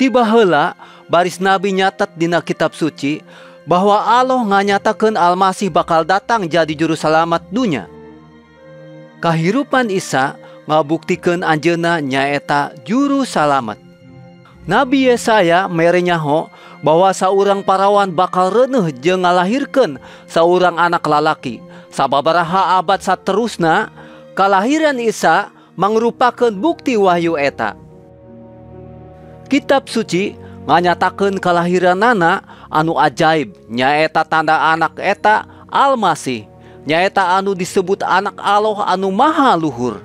Tiba hela baris Nabi nyatat dina kitab suci bahwa Allah nganyatakan Almasih bakal datang jadi juru selamat dunia. Kahirupan Isa ngabuktikan anjena nyaeta juru selamat. Nabi Yesaya merenyaho bahwa seorang parawan bakal reneh jeung ngalahirkan seorang anak lalaki. Sababaraha abad saterusna, kalahiran Isa mangrupakan bukti wahyu eta. Kitab suci nganyatakan kelahiran Nana anu ajaib nyaeta tanda anak eta Almasih nyaeta anu disebut anak Allah anu maha luhur.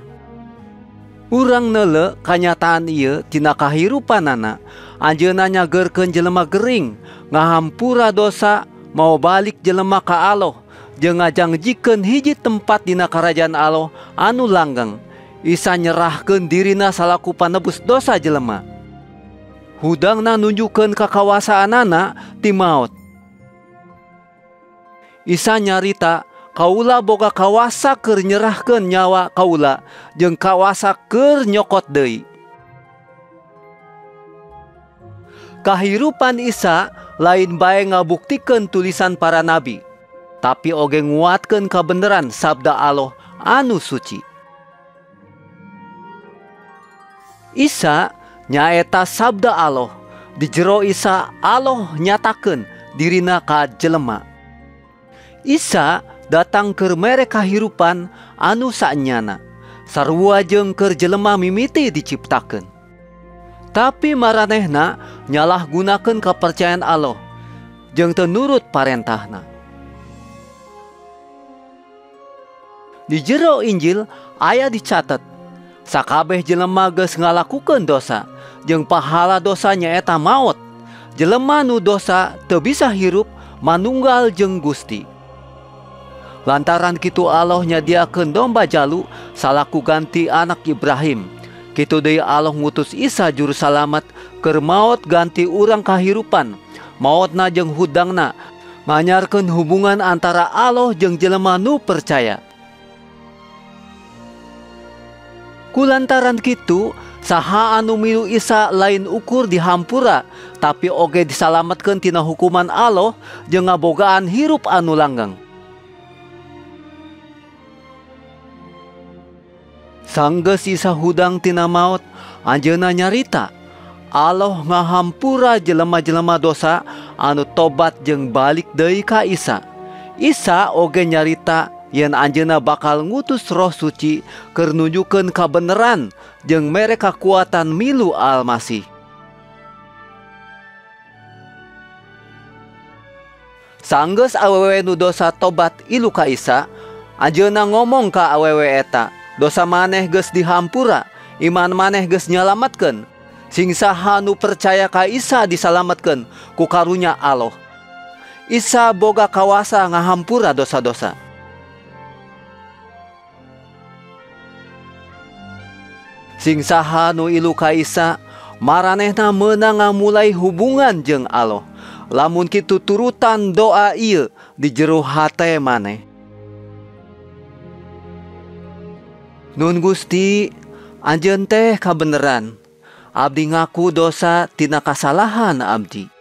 Urang nele kanyataan iya tina kahirupanana anjeunna nyagerkeun jelema gering ngahampura dosa mau balik jelema ka Allah jeung ngajangjikeun hiji tempat dina kerajaan Allah anu langgeng. Isa nyerahkeun dirina salaku panebus dosa jelema hudangna nunjukkan kekawasaan anak ti maut Isa nyarita Kaula boga kawasa ker nyerahkan nyawa kaula jeung kawasa ker nyokot deui. Kahirupan Isa lain bae ngabuktikan tulisan para nabi tapi oge nguatkan kebenaran sabda Allah anu suci. Isa nyaeta sabda Allah. Di jero Isa Allah nyatakan dirina ka jelema. Isa datang ke mere kahirupan anu saknyana sarua jeung keur jelema mimiti diciptakan tapi maranehna nyalah gunakan kepercayaan Allah jeung tenurut parentahna. Di jero Injil ayah dicatat sakabeh jelema geus ngalakukeun dosa. Jeung pahala dosanya eta maut. Jelema nu dosa teu bisa hirup manunggal jeung Gusti. Lantaran kitu Allah nyadiakeun domba jalu salaku ganti anak Ibrahim. Kitu deui Allah ngutus Isa juru salamat keur ganti urang kahirupan. Mautna jeung hudangna nganyarkeun hubungan antara Allah jeung jelema nu percaya kulantaran kitu saha anu milu Isa lain ukur dihampura tapi oge disalamatkan tina hukuman Allah jeung ngabogaan hirup anu langgang Sanggeus Isa hudang tina maut anjeuna nyarita Allah ngahampura jelema-jelema dosa anu tobat jeung balik deui ka Isa. Isa oge nyarita yen anjeuna bakal ngutus roh suci keur nunjukeun kabeneran jeung mere kekuatan milu almasih. Sanggeus awewe nu dosa tobat ilu ka Isa anjeuna ngomong ka awewe eta dosa maneh geus dihampura iman maneh geus nyalamatkeun sing saha nu percaya ka Isa disalamatkeun ku karunya Allah. Isa boga kawasa ngahampura dosa-dosa sing saha nu ilu kaisa maranehna menang mulai hubungan jeung Allah lamun kitu turutan doa il di jero hate maneh Nun Gusti Anjen teh kabeneran. Abdi ngaku dosa tina kasalahan Abdi.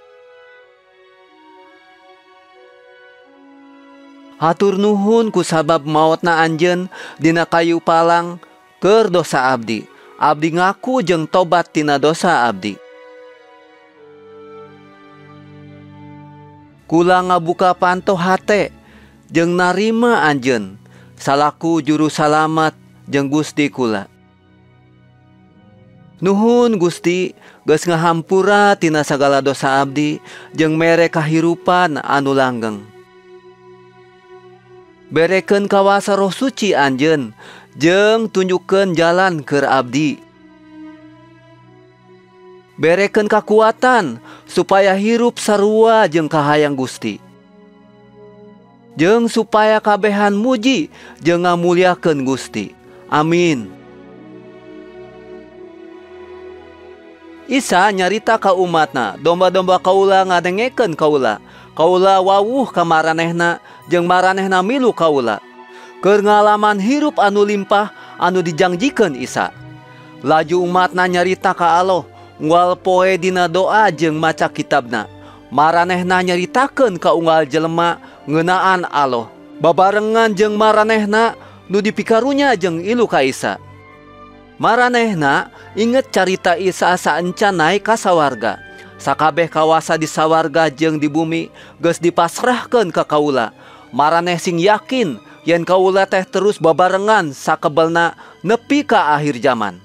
Hatur nuhun ku sabab maut na Anjen dina kayu palang ker dosa Abdi. Abdi ngaku jeung tobat tina dosa Abdi. Kula ngabuka panto hate jeung narima Anjen salahku juru salamet jeung Gusti kula. Nuhun Gusti geus ngahampura tina sagala dosa Abdi jeung mere kahirupan anu langgeng. Bereken kawasa roh suci Anjen jeng tunjukkan jalan ke abdi. Berekan kekuatan supaya hirup sarua jeng kahayang Gusti. Jeng supaya kabehan muji jeng ngamuliakeun Gusti. Amin. Isa nyarita ka umatna domba-domba kaula ngadengeken kaula. Kaula wawuh kamaranehna jeng maranehna milu kaula Kengalaman hirup anu limpah anu dijangjikan Isa. Laju umatna nyarita ka Allah ngual poe dina doa jeung maca kitabna. Maranehna nyaritakeun ka unggal jelema ngeunaan Allah. Babarengan jeung maranehna nu dipikarunya jeung ilu ka Isa. Maranehna inget carita Isa saenca naik ka sawarga. Sakabeh kawasa di sawarga jeung di bumi geus dipasrahkeun ka kaula. Maraneh sing yakin yen kaula teh terus babarengan sakebelna nepi ka akhir zaman